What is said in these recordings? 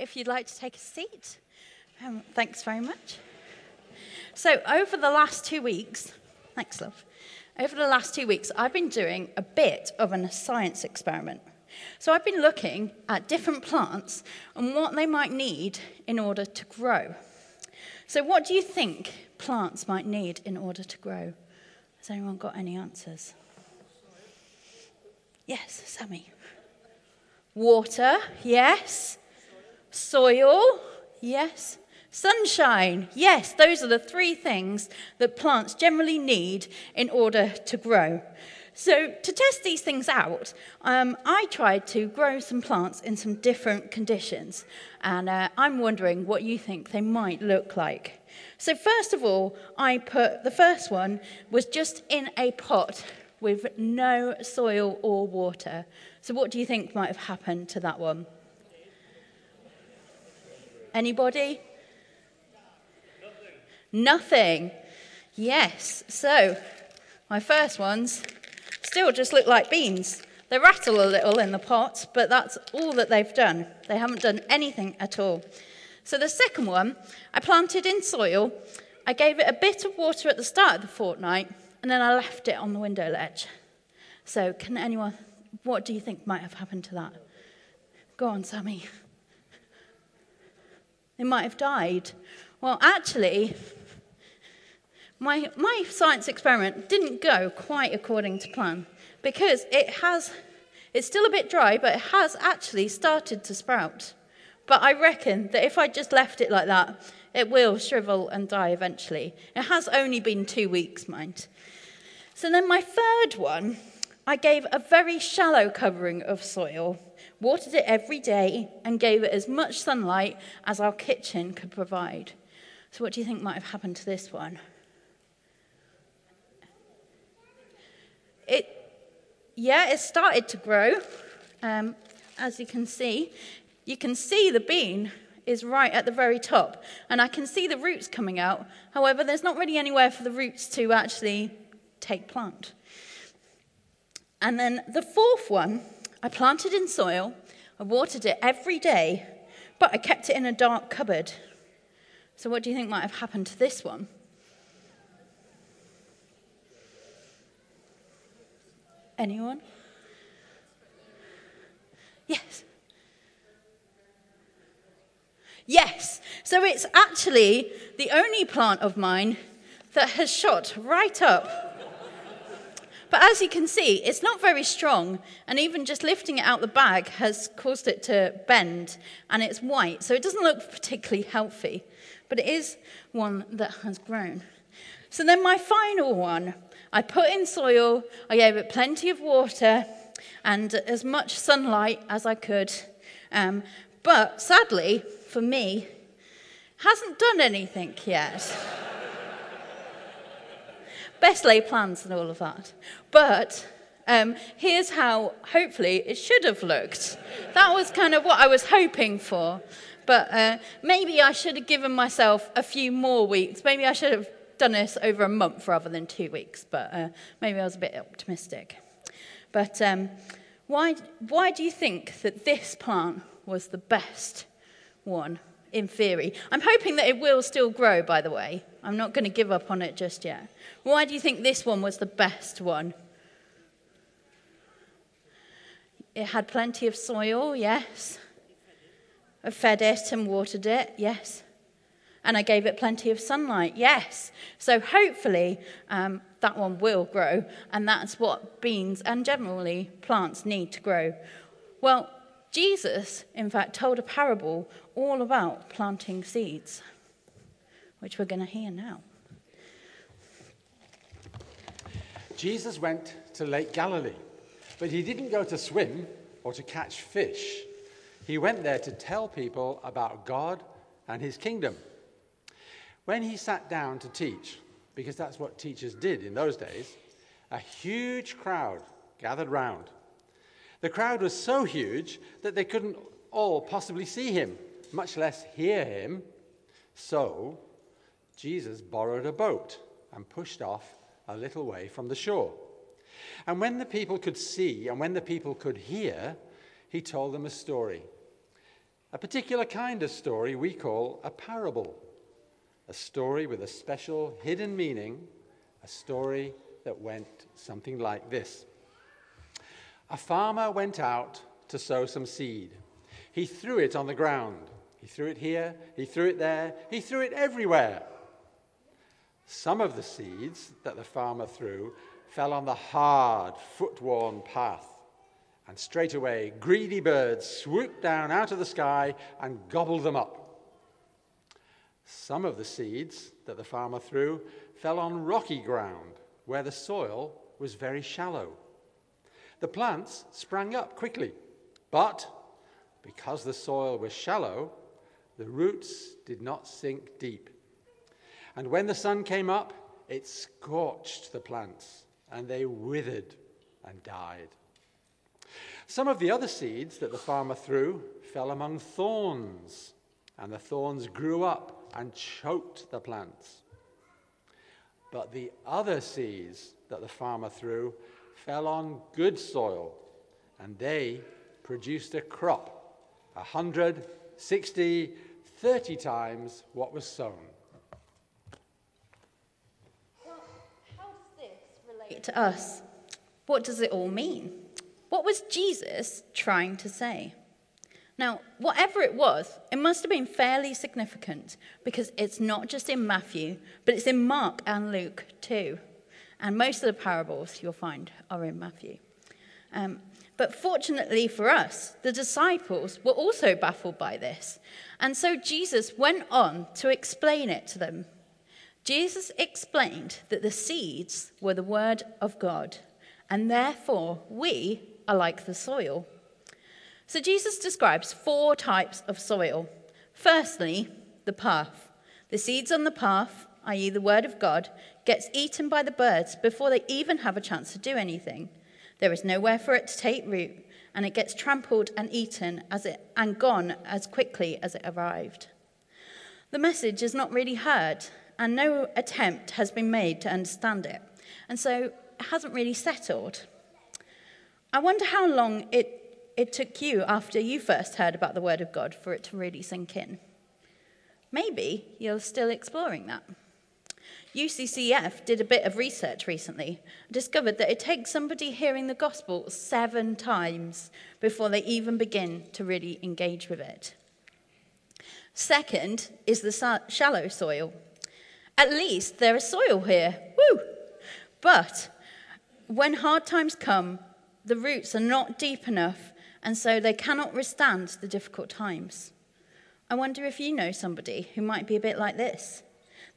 if you'd like to take a seat. Um, thanks very much. So, over the last two weeks, thanks, love. Over the last two weeks, I've been doing a bit of a science experiment. So, I've been looking at different plants and what they might need in order to grow. So, what do you think plants might need in order to grow? Has anyone got any answers? Yes, Sammy. Water, yes. Soil, yes. Sunshine, yes. Those are the three things that plants generally need in order to grow. So, to test these things out, um, I tried to grow some plants in some different conditions. And uh, I'm wondering what you think they might look like. So, first of all, I put the first one was just in a pot with no soil or water. So, what do you think might have happened to that one? Anybody? Nothing. Nothing. Yes. So, my first ones still just look like beans. They rattle a little in the pot, but that's all that they've done. They haven't done anything at all. So the second one, I planted in soil. I gave it a bit of water at the start of the fortnight, and then I left it on the window ledge. So, can anyone, what do you think might have happened to that? Go on, Sammy. It might have died. Well, actually, my, my science experiment didn't go quite according to plan because it has, it's still a bit dry, but it has actually started to sprout. But I reckon that if I just left it like that, it will shrivel and die eventually. It has only been two weeks, mind. So then my third one, I gave a very shallow covering of soil, watered it every day, and gave it as much sunlight as our kitchen could provide. So what do you think might have happened to this one? It, yeah, it started to grow, um, as you can see. You can see the bean is right at the very top, and I can see the roots coming out. However, there's not really anywhere for the roots to actually take plant. And then the fourth one, I planted in soil, I watered it every day, but I kept it in a dark cupboard. So, what do you think might have happened to this one? Anyone? Yes. Yes. So it's actually the only plant of mine that has shot right up. But as you can see, it's not very strong, and even just lifting it out the bag has caused it to bend, and it's white, so it doesn't look particularly healthy, but it is one that has grown. So then, my final one I put in soil, I gave it plenty of water, and as much sunlight as I could. Um, but sadly, for me, hasn't done anything yet. Best laid plans and all of that. But um, here's how, hopefully, it should have looked. That was kind of what I was hoping for. But uh, maybe I should have given myself a few more weeks. Maybe I should have done this over a month rather than two weeks. But uh, maybe I was a bit optimistic. But um, why, why do you think that this plant was the best one in theory. I'm hoping that it will still grow, by the way. I'm not going to give up on it just yet. Why do you think this one was the best one? It had plenty of soil, yes. I fed it and watered it, yes. And I gave it plenty of sunlight, yes. So hopefully um, that one will grow, and that's what beans and generally plants need to grow. Well, Jesus, in fact, told a parable all about planting seeds, which we're going to hear now. Jesus went to Lake Galilee, but he didn't go to swim or to catch fish. He went there to tell people about God and his kingdom. When he sat down to teach, because that's what teachers did in those days, a huge crowd gathered round. The crowd was so huge that they couldn't all possibly see him, much less hear him. So Jesus borrowed a boat and pushed off a little way from the shore. And when the people could see and when the people could hear, he told them a story. a particular kind of story we call a parable, a story with a special hidden meaning, a story that went something like this. A farmer went out to sow some seed. He threw it on the ground. He threw it here, he threw it there, he threw it everywhere. Some of the seeds that the farmer threw fell on the hard, foot worn path. And straight away, greedy birds swooped down out of the sky and gobbled them up. Some of the seeds that the farmer threw fell on rocky ground where the soil was very shallow. The plants sprang up quickly, but because the soil was shallow, the roots did not sink deep. And when the sun came up, it scorched the plants, and they withered and died. Some of the other seeds that the farmer threw fell among thorns, and the thorns grew up and choked the plants. But the other seeds that the farmer threw fell on good soil, and they produced a crop a hundred, sixty, thirty times what was sown. Well, how does this relate to us? What does it all mean? What was Jesus trying to say? Now, whatever it was, it must have been fairly significant because it's not just in Matthew, but it's in Mark and Luke too. And most of the parables you'll find are in Matthew. Um, but fortunately for us, the disciples were also baffled by this. And so Jesus went on to explain it to them. Jesus explained that the seeds were the word of God, and therefore we are like the soil. So Jesus describes four types of soil. Firstly, the path. The seeds on the path, i.e., the word of God, gets eaten by the birds before they even have a chance to do anything. There is nowhere for it to take root, and it gets trampled and eaten as it, and gone as quickly as it arrived. The message is not really heard, and no attempt has been made to understand it, and so it hasn't really settled. I wonder how long it it took you after you first heard about the Word of God for it to really sink in. Maybe you're still exploring that. UCCF did a bit of research recently and discovered that it takes somebody hearing the gospel seven times before they even begin to really engage with it. Second is the shallow soil. At least there is soil here. Woo! But when hard times come, the roots are not deep enough and so they cannot withstand the difficult times. I wonder if you know somebody who might be a bit like this.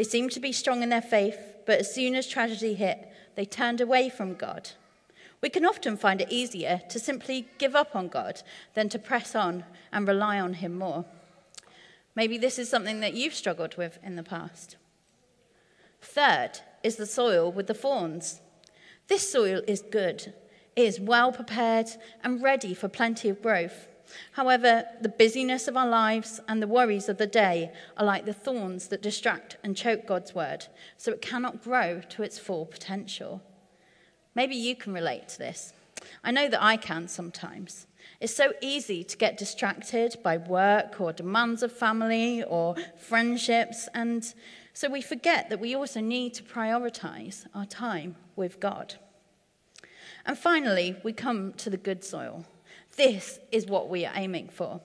They seemed to be strong in their faith, but as soon as tragedy hit, they turned away from God. We can often find it easier to simply give up on God than to press on and rely on Him more. Maybe this is something that you've struggled with in the past. Third is the soil with the thorns. This soil is good it is well prepared and ready for plenty of growth. However, the busyness of our lives and the worries of the day are like the thorns that distract and choke God's word, so it cannot grow to its full potential. Maybe you can relate to this. I know that I can sometimes. It's so easy to get distracted by work or demands of family or friendships, and so we forget that we also need to prioritize our time with God. And finally, we come to the good soil. This is what we are aiming for.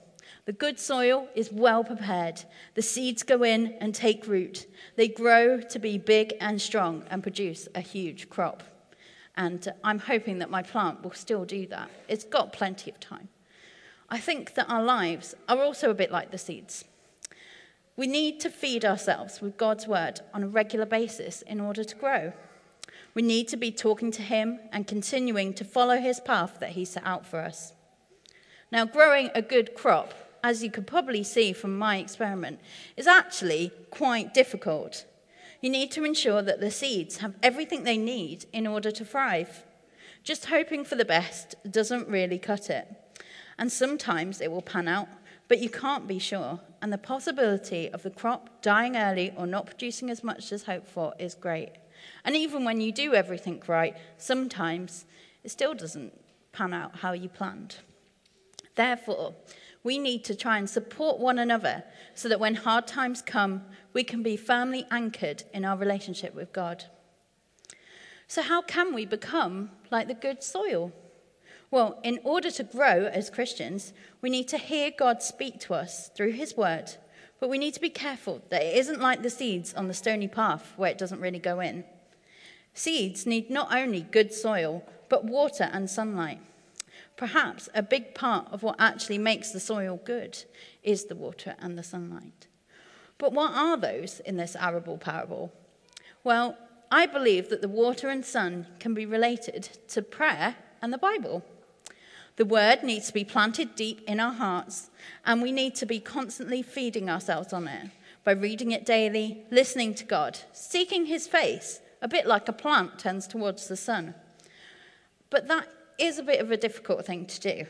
The good soil is well prepared. The seeds go in and take root. They grow to be big and strong and produce a huge crop. And I'm hoping that my plant will still do that. It's got plenty of time. I think that our lives are also a bit like the seeds. We need to feed ourselves with God's word on a regular basis in order to grow. We need to be talking to Him and continuing to follow His path that He set out for us. Now, growing a good crop, as you could probably see from my experiment, is actually quite difficult. You need to ensure that the seeds have everything they need in order to thrive. Just hoping for the best doesn't really cut it. And sometimes it will pan out, but you can't be sure. And the possibility of the crop dying early or not producing as much as hoped for is great. And even when you do everything right, sometimes it still doesn't pan out how you planned. Therefore, We need to try and support one another so that when hard times come, we can be firmly anchored in our relationship with God. So, how can we become like the good soil? Well, in order to grow as Christians, we need to hear God speak to us through His word, but we need to be careful that it isn't like the seeds on the stony path where it doesn't really go in. Seeds need not only good soil, but water and sunlight. Perhaps a big part of what actually makes the soil good is the water and the sunlight. But what are those in this arable parable? Well, I believe that the water and sun can be related to prayer and the Bible. The word needs to be planted deep in our hearts, and we need to be constantly feeding ourselves on it by reading it daily, listening to God, seeking his face, a bit like a plant tends towards the sun. But that is a bit of a difficult thing to do.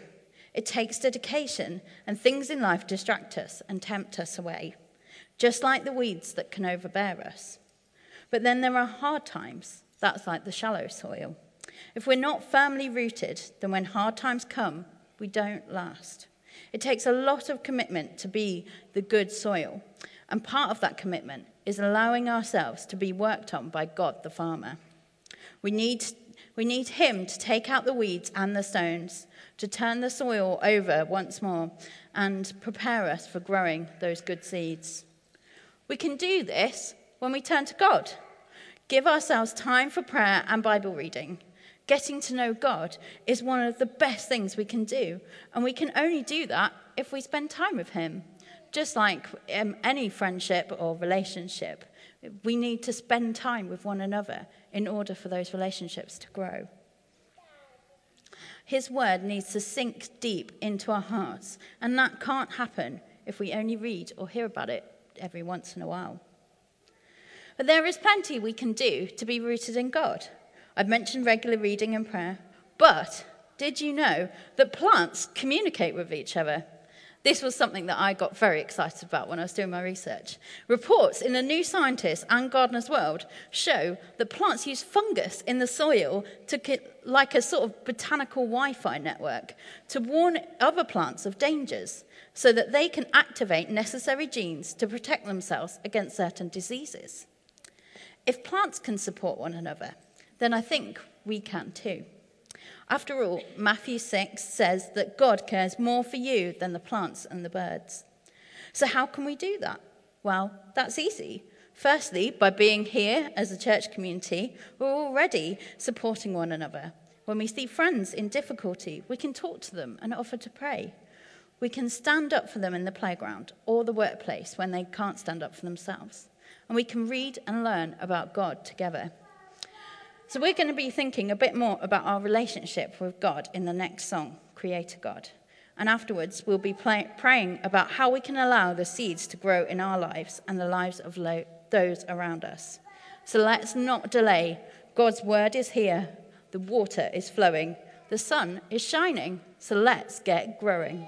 It takes dedication, and things in life distract us and tempt us away, just like the weeds that can overbear us. But then there are hard times. That's like the shallow soil. If we're not firmly rooted, then when hard times come, we don't last. It takes a lot of commitment to be the good soil. And part of that commitment is allowing ourselves to be worked on by God the farmer. We need, we need Him to take out the weeds and the stones, to turn the soil over once more, and prepare us for growing those good seeds. We can do this when we turn to God. Give ourselves time for prayer and Bible reading. Getting to know God is one of the best things we can do, and we can only do that if we spend time with Him. Just like um, any friendship or relationship, we need to spend time with one another in order for those relationships to grow. His word needs to sink deep into our hearts, and that can't happen if we only read or hear about it every once in a while. But there is plenty we can do to be rooted in God. I've mentioned regular reading and prayer, but did you know that plants communicate with each other? This was something that I got very excited about when I was doing my research. Reports in the New Scientist and Gardener's World show that plants use fungus in the soil to like a sort of botanical Wi Fi network to warn other plants of dangers so that they can activate necessary genes to protect themselves against certain diseases. If plants can support one another, then I think we can too. After all, Matthew 6 says that God cares more for you than the plants and the birds. So, how can we do that? Well, that's easy. Firstly, by being here as a church community, we're already supporting one another. When we see friends in difficulty, we can talk to them and offer to pray. We can stand up for them in the playground or the workplace when they can't stand up for themselves. And we can read and learn about God together. So, we're going to be thinking a bit more about our relationship with God in the next song, Creator God. And afterwards, we'll be play- praying about how we can allow the seeds to grow in our lives and the lives of lo- those around us. So, let's not delay. God's word is here, the water is flowing, the sun is shining. So, let's get growing.